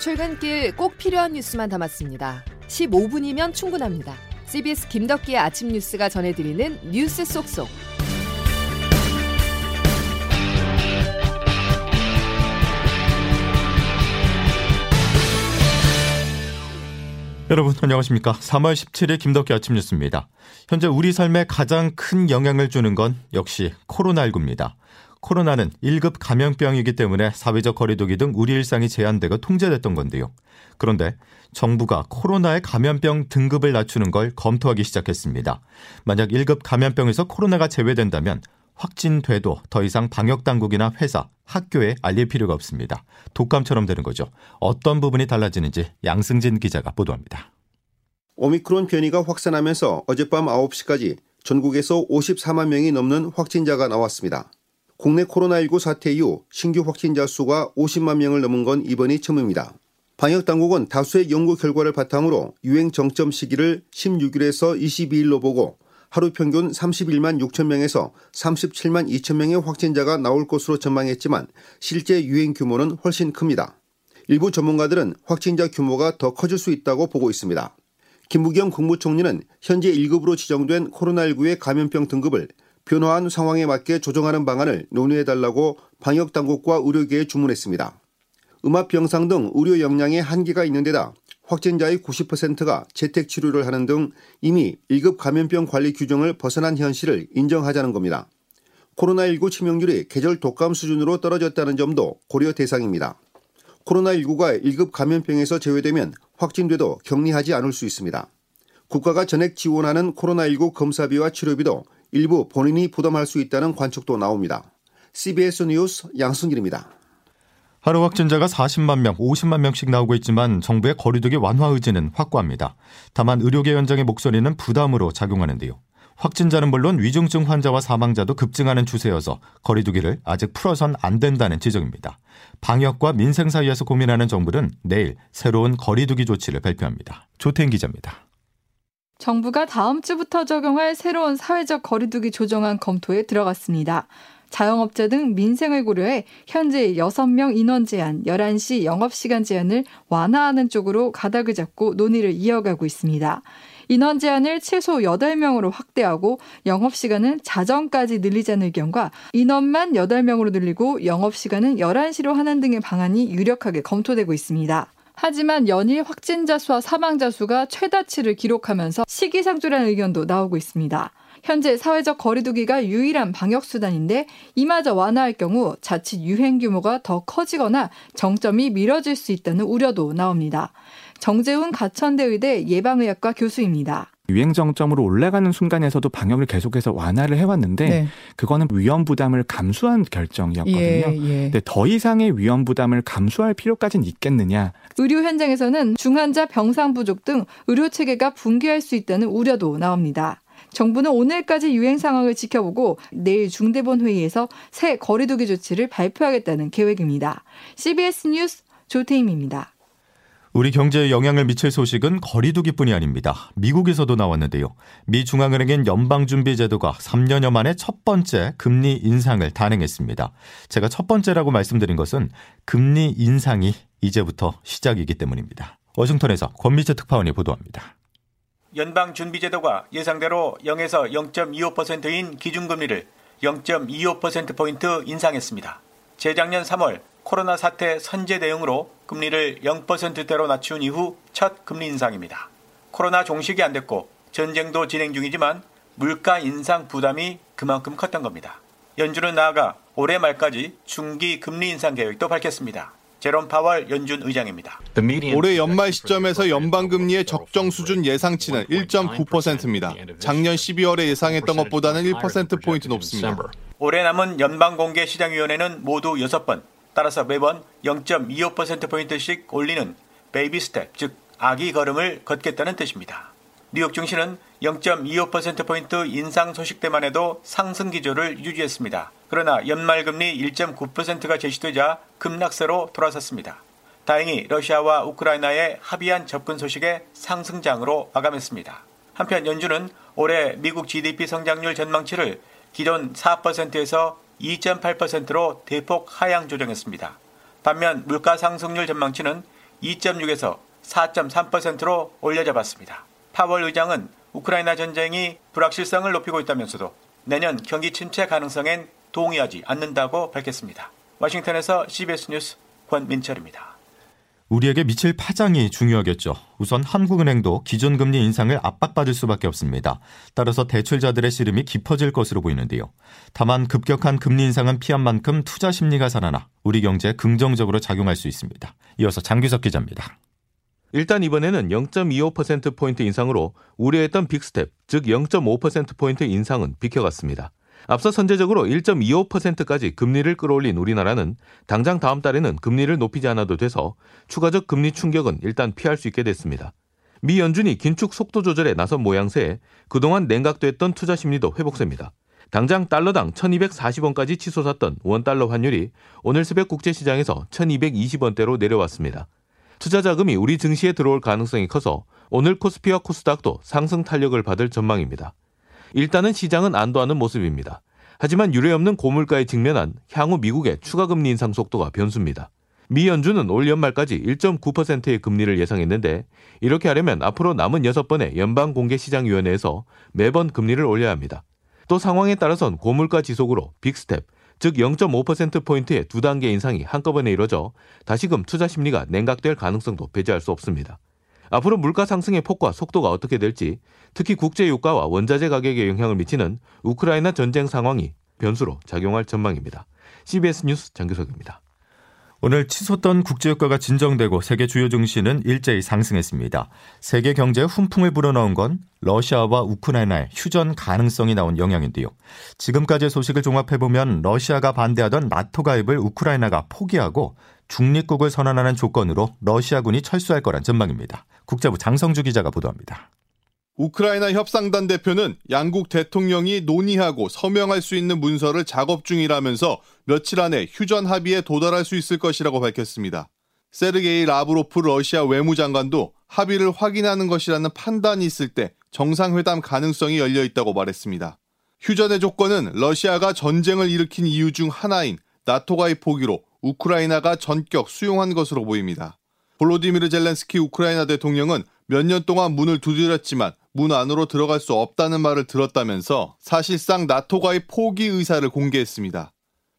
출근길 꼭 필요한 뉴스만 담았습니다. 15분이면 충분합니다. CBS 김덕기의 아침 뉴스가 전해드리는 뉴스 속속. 여러분 안녕하십니까? 3월 17일 김덕기 아침 뉴스입니다. 현재 우리 삶에 가장 큰 영향을 주는 건 역시 코로나19입니다. 코로나는 1급 감염병이기 때문에 사회적 거리두기 등 우리 일상이 제한되고 통제됐던 건데요. 그런데 정부가 코로나의 감염병 등급을 낮추는 걸 검토하기 시작했습니다. 만약 1급 감염병에서 코로나가 제외된다면 확진돼도 더 이상 방역 당국이나 회사, 학교에 알릴 필요가 없습니다. 독감처럼 되는 거죠. 어떤 부분이 달라지는지 양승진 기자가 보도합니다. 오미크론 변이가 확산하면서 어젯밤 9시까지 전국에서 54만 명이 넘는 확진자가 나왔습니다. 국내 코로나19 사태 이후 신규 확진자 수가 50만 명을 넘은 건 이번이 처음입니다. 방역 당국은 다수의 연구 결과를 바탕으로 유행 정점 시기를 16일에서 22일로 보고 하루 평균 31만 6천 명에서 37만 2천 명의 확진자가 나올 것으로 전망했지만 실제 유행 규모는 훨씬 큽니다. 일부 전문가들은 확진자 규모가 더 커질 수 있다고 보고 있습니다. 김부겸 국무총리는 현재 1급으로 지정된 코로나19의 감염병 등급을 변화한 상황에 맞게 조정하는 방안을 논의해달라고 방역당국과 의료계에 주문했습니다. 음압병상 등 의료 역량에 한계가 있는 데다 확진자의 90%가 재택 치료를 하는 등 이미 1급 감염병 관리 규정을 벗어난 현실을 인정하자는 겁니다. 코로나19 치명률이 계절 독감 수준으로 떨어졌다는 점도 고려 대상입니다. 코로나19가 1급 감염병에서 제외되면 확진돼도 격리하지 않을 수 있습니다. 국가가 전액 지원하는 코로나19 검사비와 치료비도 일부 본인이 부담할 수 있다는 관측도 나옵니다. CBS 뉴스 양승길입니다. 하루 확진자가 40만 명, 50만 명씩 나오고 있지만 정부의 거리두기 완화 의지는 확고합니다. 다만 의료계 현장의 목소리는 부담으로 작용하는데요. 확진자는 물론 위중증 환자와 사망자도 급증하는 추세여서 거리두기를 아직 풀어선 안 된다는 지적입니다. 방역과 민생 사이에서 고민하는 정부는 내일 새로운 거리두기 조치를 발표합니다. 조태인 기자입니다. 정부가 다음 주부터 적용할 새로운 사회적 거리두기 조정안 검토에 들어갔습니다. 자영업자 등 민생을 고려해 현재 6명 인원 제한, 11시 영업시간 제한을 완화하는 쪽으로 가닥을 잡고 논의를 이어가고 있습니다. 인원 제한을 최소 8명으로 확대하고 영업시간은 자정까지 늘리자는 의견과 인원만 8명으로 늘리고 영업시간은 11시로 하는 등의 방안이 유력하게 검토되고 있습니다. 하지만 연일 확진자 수와 사망자 수가 최다치를 기록하면서 시기상조라는 의견도 나오고 있습니다. 현재 사회적 거리두기가 유일한 방역 수단인데 이마저 완화할 경우 자칫 유행 규모가 더 커지거나 정점이 미뤄질 수 있다는 우려도 나옵니다. 정재훈 가천대 의대 예방의학과 교수입니다. 유행 정점으로 올라가는 순간에서도 방역을 계속해서 완화를 해왔는데 네. 그거는 위험 부담을 감수한 결정이었거든요. 예, 예. 근데 더 이상의 위험 부담을 감수할 필요까지는 있겠느냐? 의료 현장에서는 중환자 병상 부족 등 의료 체계가 붕괴할 수 있다는 우려도 나옵니다. 정부는 오늘까지 유행 상황을 지켜보고 내일 중대본 회의에서 새 거리두기 조치를 발표하겠다는 계획입니다. CBS 뉴스 조태임입니다. 우리 경제에 영향을 미칠 소식은 거리두기뿐이 아닙니다. 미국에서도 나왔는데요. 미 중앙은행인 연방준비제도가 3년여 만에 첫 번째 금리 인상을 단행했습니다. 제가 첫 번째라고 말씀드린 것은 금리 인상이 이제부터 시작이기 때문입니다. 워싱턴에서 권미채 특파원이 보도합니다. 연방준비제도가 예상대로 0에서 0.25%인 기준금리를 0.25%포인트 인상했습니다. 재작년 3월 코로나 사태 선제 대응으로 금리를 0%대로 낮춘 이후 첫 금리 인상입니다. 코로나 종식이 안 됐고 전쟁도 진행 중이지만 물가 인상 부담이 그만큼 컸던 겁니다. 연준은 나아가 올해 말까지 중기 금리 인상 계획도 밝혔습니다. 제롬 파월 연준 의장입니다. 올해 연말 시점에서 연방금리의 적정 수준 예상치는 1.9%입니다. 작년 12월에 예상했던 것보다는 1%포인트 높습니다. 올해 남은 연방공개시장위원회는 모두 6번, 따라서 매번 0.25%포인트씩 올리는 baby step, 즉 아기 걸음을 걷겠다는 뜻입니다. 뉴욕 증시는 0.25%포인트 인상 소식 때만 해도 상승 기조를 유지했습니다. 그러나 연말금리 1.9%가 제시되자 급락세로 돌아섰습니다. 다행히 러시아와 우크라이나의 합의한 접근 소식에 상승장으로 마감했습니다. 한편 연준은 올해 미국 GDP 성장률 전망치를 기존 4%에서 2.8%로 대폭 하향 조정했습니다. 반면 물가 상승률 전망치는 2.6에서 4.3%로 올려잡았습니다. 파월 의장은 우크라이나 전쟁이 불확실성을 높이고 있다면서도 내년 경기 침체 가능성엔 동의하지 않는다고 밝혔습니다. 워싱턴에서 CBS 뉴스 권민철입니다. 우리에게 미칠 파장이 중요하겠죠. 우선 한국은행도 기존 금리 인상을 압박받을 수밖에 없습니다. 따라서 대출자들의 시름이 깊어질 것으로 보이는데요. 다만 급격한 금리 인상은 피한 만큼 투자 심리가 살아나 우리 경제에 긍정적으로 작용할 수 있습니다. 이어서 장규석 기자입니다. 일단 이번에는 0.25%포인트 인상으로 우려했던 빅스텝, 즉 0.5%포인트 인상은 비켜갔습니다. 앞서 선제적으로 1.25%까지 금리를 끌어올린 우리나라는 당장 다음 달에는 금리를 높이지 않아도 돼서 추가적 금리 충격은 일단 피할 수 있게 됐습니다. 미 연준이 긴축 속도 조절에 나선 모양새에 그동안 냉각됐던 투자 심리도 회복세입니다. 당장 달러당 1240원까지 치솟았던 원달러 환율이 오늘 새벽 국제시장에서 1220원대로 내려왔습니다. 투자 자금이 우리 증시에 들어올 가능성이 커서 오늘 코스피와 코스닥도 상승 탄력을 받을 전망입니다. 일단은 시장은 안도하는 모습입니다. 하지만 유례없는 고물가에 직면한 향후 미국의 추가 금리 인상 속도가 변수입니다. 미 연준은 올 연말까지 1.9%의 금리를 예상했는데 이렇게 하려면 앞으로 남은 6번의 연방 공개 시장 위원회에서 매번 금리를 올려야 합니다. 또 상황에 따라선 고물가 지속으로 빅스텝, 즉 0.5%포인트의 두 단계 인상이 한꺼번에 이뤄져 다시금 투자 심리가 냉각될 가능성도 배제할 수 없습니다. 앞으로 물가 상승의 폭과 속도가 어떻게 될지 특히 국제 유가와 원자재 가격에 영향을 미치는 우크라이나 전쟁 상황이 변수로 작용할 전망입니다. CBS 뉴스 장규석입니다. 오늘 치솟던 국제유가가 진정되고 세계 주요 증시는 일제히 상승했습니다. 세계 경제에 훈풍을 불어넣은 건 러시아와 우크라이나의 휴전 가능성이 나온 영향인데요. 지금까지의 소식을 종합해보면 러시아가 반대하던 나토 가입을 우크라이나가 포기하고 중립국을 선언하는 조건으로 러시아군이 철수할 거란 전망입니다. 국제부 장성주 기자가 보도합니다. 우크라이나 협상단 대표는 양국 대통령이 논의하고 서명할 수 있는 문서를 작업 중이라면서 며칠 안에 휴전 합의에 도달할 수 있을 것이라고 밝혔습니다. 세르게이 라브로프 러시아 외무장관도 합의를 확인하는 것이라는 판단이 있을 때 정상회담 가능성이 열려 있다고 말했습니다. 휴전의 조건은 러시아가 전쟁을 일으킨 이유 중 하나인 나토가의 포기로 우크라이나가 전격 수용한 것으로 보입니다. 볼로디미르 젤렌스키 우크라이나 대통령은 몇 년 동안 문을 두드렸지만 문 안으로 들어갈 수 없다는 말을 들었다면서 사실상 나토가의 포기 의사를 공개했습니다.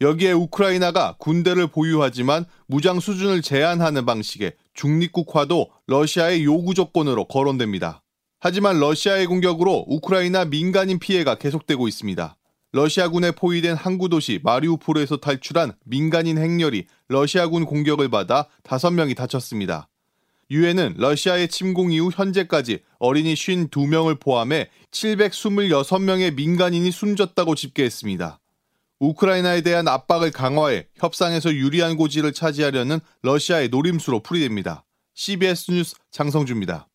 여기에 우크라이나가 군대를 보유하지만 무장 수준을 제한하는 방식의 중립국화도 러시아의 요구 조건으로 거론됩니다. 하지만 러시아의 공격으로 우크라이나 민간인 피해가 계속되고 있습니다. 러시아군에 포위된 항구 도시 마리우폴에서 탈출한 민간인 행렬이 러시아군 공격을 받아 5명이 다쳤습니다. 유엔은 러시아의 침공 이후 현재까지 어린이 52명을 포함해 726명의 민간인이 숨졌다고 집계했습니다. 우크라이나에 대한 압박을 강화해 협상에서 유리한 고지를 차지하려는 러시아의 노림수로 풀이됩니다. CBS 뉴스 장성주입니다.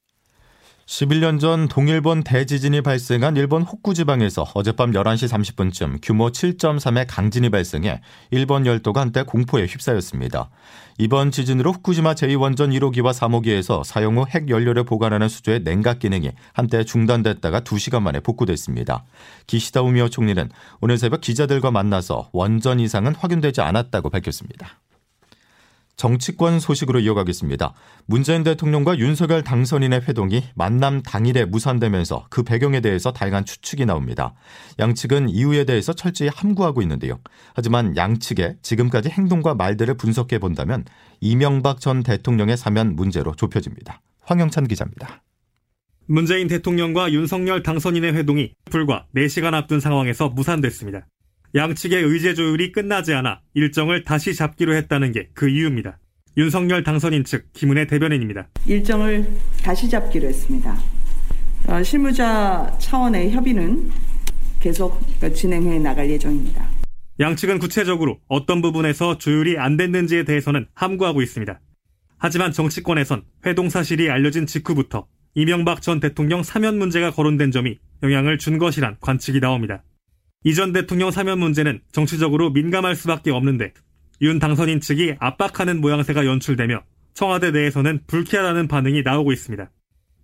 11년 전 동일본 대지진이 발생한 일본 홋쿠 지방에서 어젯밤 11시 30분쯤 규모 7.3의 강진이 발생해 일본 열도가 한때 공포에 휩싸였습니다. 이번 지진으로 후쿠시마 제2원전 1호기와 3호기에서 사용 후 핵 연료를 보관하는 수조의 냉각 기능이 한때 중단됐다가 2시간 만에 복구됐습니다. 기시다 우미오 총리는 오늘 새벽 기자들과 만나서 원전 이상은 확인되지 않았다고 밝혔습니다. 정치권 소식으로 이어가겠습니다. 문재인 대통령과 윤석열 당선인의 회동이 만남 당일에 무산되면서 그 배경에 대해서 다양한 추측이 나옵니다. 양측은 이유에 대해서 철저히 함구하고 있는데요. 하지만 양측의 지금까지 행동과 말들을 분석해 본다면 이명박 전 대통령의 사면 문제로 좁혀집니다. 황영찬 기자입니다. 문재인 대통령과 윤석열 당선인의 회동이 불과 4시간 앞둔 상황에서 무산됐습니다. 양측의 의제 조율이 끝나지 않아 일정을 다시 잡기로 했다는 게 그 이유입니다. 윤석열 당선인 측 김은혜 대변인입니다. 일정을 다시 잡기로 했습니다. 어, 실무자 차원의 협의는 계속 진행해 나갈 예정입니다. 양측은 구체적으로 어떤 부분에서 조율이 안 됐는지에 대해서는 함구하고 있습니다. 하지만 정치권에선 회동 사실이 알려진 직후부터 이명박 전 대통령 사면 문제가 거론된 점이 영향을 준 것이란 관측이 나옵니다. 이전 대통령 사면 문제는 정치적으로 민감할 수밖에 없는데 윤 당선인 측이 압박하는 모양새가 연출되며 청와대 내에서는 불쾌하다는 반응이 나오고 있습니다.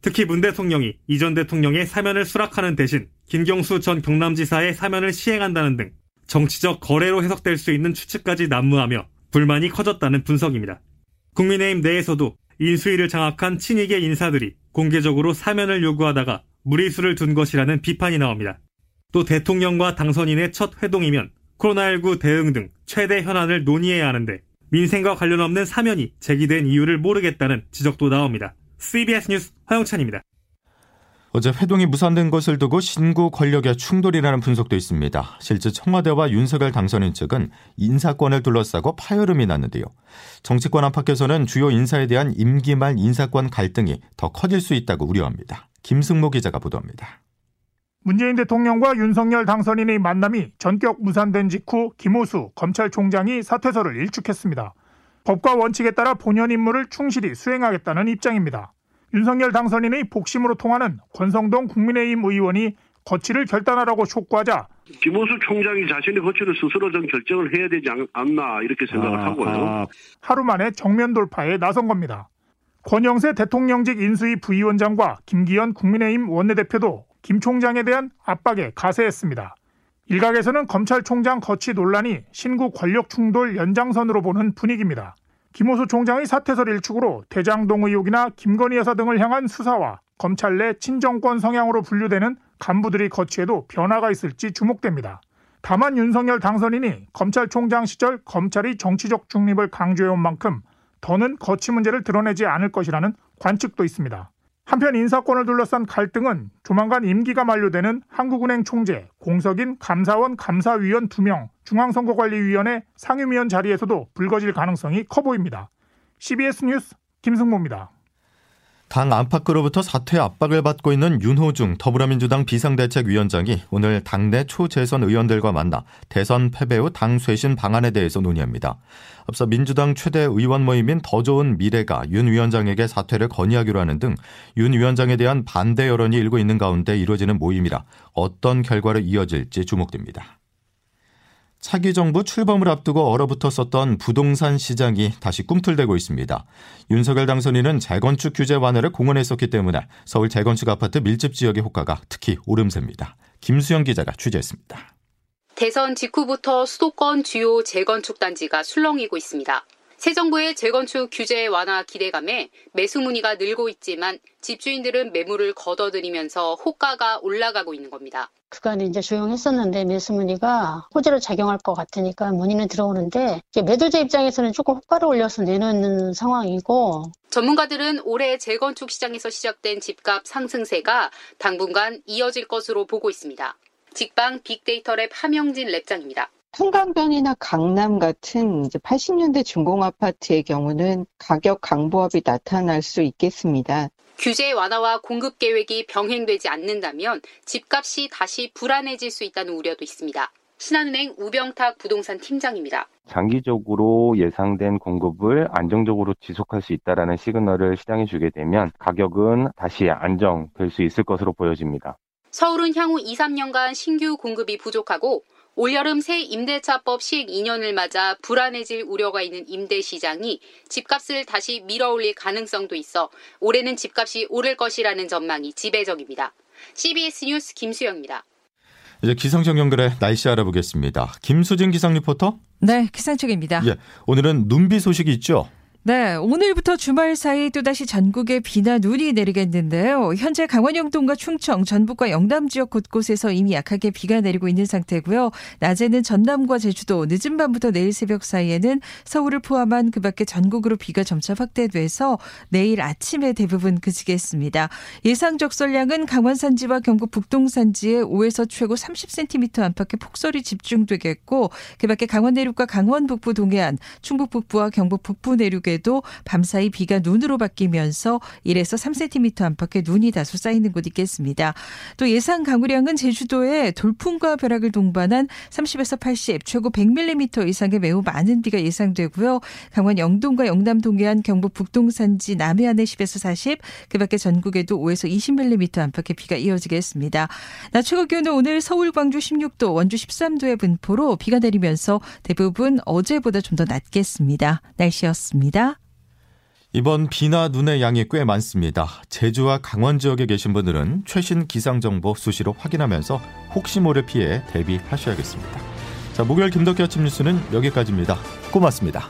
특히 문 대통령이 이전 대통령의 사면을 수락하는 대신 김경수 전 경남지사의 사면을 시행한다는 등 정치적 거래로 해석될 수 있는 추측까지 난무하며 불만이 커졌다는 분석입니다. 국민의힘 내에서도 인수위를 장악한 친이계 인사들이 공개적으로 사면을 요구하다가 무리수를 둔 것이라는 비판이 나옵니다. 또 대통령과 당선인의 첫 회동이면 코로나19 대응 등 최대 현안을 논의해야 하는데 민생과 관련 없는 사면이 제기된 이유를 모르겠다는 지적도 나옵니다. CBS 뉴스 화영찬입니다. 어제 회동이 무산된 것을 두고 신구 권력의 충돌이라는 분석도 있습니다. 실제 청와대와 윤석열 당선인 측은 인사권을 둘러싸고 파열음이 났는데요. 정치권 안팎에서는 주요 인사에 대한 임기 말 인사권 갈등이 더 커질 수 있다고 우려합니다. 김승모 기자가 보도합니다. 문재인 대통령과 윤석열 당선인의 만남이 전격 무산된 직후 김호수 검찰총장이 사퇴서를 일축했습니다. 법과 원칙에 따라 본연 임무를 충실히 수행하겠다는 입장입니다. 윤석열 당선인의 복심으로 통하는 권성동 국민의힘 의원이 거취를 결단하라고 촉구하자 김호수 총장이 자신의 거취를 스스로 좀 결정을 해야 되지 않나 이렇게 생각을 아, 하고요. 아. 하루 만에 정면 돌파에 나선 겁니다. 권영세 대통령직 인수위 부위원장과 김기현 국민의힘 원내대표도 김 총장에 대한 압박에 가세했습니다. 일각에서는 검찰총장 거취 논란이 신구 권력 충돌 연장선으로 보는 분위기입니다. 김호수 총장의 사퇴설 일축으로 대장동 의혹이나 김건희 여사 등을 향한 수사와 검찰 내 친정권 성향으로 분류되는 간부들의 거취에도 변화가 있을지 주목됩니다. 다만 윤석열 당선인이 검찰총장 시절 검찰이 정치적 중립을 강조해온 만큼 더는 거취 문제를 드러내지 않을 것이라는 관측도 있습니다. 한편 인사권을 둘러싼 갈등은 조만간 임기가 만료되는 한국은행 총재, 공석인 감사원 감사위원 2명, 중앙선거관리위원회 상임위원 자리에서도 불거질 가능성이 커 보입니다. CBS 뉴스 김승모입니다. 당 안팎으로부터 사퇴 압박을 받고 있는 윤호중 더불어민주당 비상대책위원장이 오늘 당내 초재선 의원들과 만나 대선 패배 후 당 쇄신 방안에 대해서 논의합니다. 앞서 민주당 최대 의원 모임인 더 좋은 미래가 윤 위원장에게 사퇴를 건의하기로 하는 등 윤 위원장에 대한 반대 여론이 일고 있는 가운데 이루어지는 모임이라 어떤 결과로 이어질지 주목됩니다. 차기 정부 출범을 앞두고 얼어붙었었던 부동산 시장이 다시 꿈틀대고 있습니다. 윤석열 당선인은 재건축 규제 완화를 공언했었기 때문에 서울 재건축 아파트 밀집 지역의 호가가 특히 오름세입니다. 김수영 기자가 취재했습니다. 대선 직후부터 수도권 주요 재건축 단지가 술렁이고 있습니다. 새 정부의 재건축 규제 완화 기대감에 매수 문의가 늘고 있지만 집주인들은 매물을 걷어들이면서 호가가 올라가고 있는 겁니다. 그간에 이제 조용했었는데 매수 문의가 호재로 작용할 것 같으니까 문의는 들어오는데 매도자 입장에서는 조금 호가를 올려서 내놓는 상황이고 전문가들은 올해 재건축 시장에서 시작된 집값 상승세가 당분간 이어질 것으로 보고 있습니다. 직방 빅데이터랩 함영진 랩장입니다. 한강변이나 강남 같은 이제 80년대 중공 아파트의 경우는 가격 강보합이 나타날 수 있겠습니다. 규제 완화와 공급 계획이 병행되지 않는다면 집값이 다시 불안해질 수 있다는 우려도 있습니다. 신한은행 우병탁 부동산 팀장입니다. 장기적으로 예상된 공급을 안정적으로 지속할 수 있다라는 시그널을 시장에 주게 되면 가격은 다시 안정될 수 있을 것으로 보여집니다. 서울은 향후 2, 3년간 신규 공급이 부족하고 올여름 새 임대차법 시행 2년을 맞아 불안해질 우려가 있는 임대 시장이 집값을 다시 밀어올릴 가능성도 있어 올해는 집값이 오를 것이라는 전망이 지배적입니다. CBS 뉴스 김수영입니다. 이제 기상청 연결해 날씨 알아보겠습니다. 김수진 기상 리포터. 네, 기상청입니다. 예, 오늘은 눈비 소식이 있죠. 네, 오늘부터 주말 사이 또다시 전국에 비나 눈이 내리겠는데요. 현재 강원 영동과 충청, 전북과 영남 지역 곳곳에서 이미 약하게 비가 내리고 있는 상태고요. 낮에는 전남과 제주도, 늦은 밤부터 내일 새벽 사이에는 서울을 포함한 그 밖에 전국으로 비가 점차 확대돼서 내일 아침에 대부분 그치겠습니다. 예상 적설량은 강원 산지와 경북 북동 산지에 5에서 최고 30cm 안팎의 폭설이 집중되겠고 그 밖에 강원 내륙과 강원 북부 동해안, 충북 북부와 경북 북부 내륙에 지역에도 밤사이 비가 눈으로 바뀌면서 1에서 3cm 안팎의 눈이 다소 쌓이는 곳 있겠습니다. 또 예상 강우량은 제주도에 돌풍과 벼락을 동반한 30에서 80, 최고 100mm 이상의 매우 많은 비가 예상되고요. 강원 영동과 영남 동해안, 경북 북동 산지 남해안에 10에서 40, 그 밖에 전국에도 5에서 20mm 안팎의 비가 이어지겠습니다. 낮 최고 기온은 오늘 서울, 광주 16도, 원주 13도의 분포로 비가 내리면서 대부분 어제보다 좀 더 낮겠습니다. 날씨였습니다. 이번 비나 눈의 양이 꽤 많습니다. 제주와 강원 지역에 계신 분들은 최신 기상 정보 수시로 확인하면서 혹시 모를 피해 대비하셔야겠습니다. 자, 목요일 김덕기 아침 뉴스는 여기까지입니다. 고맙습니다.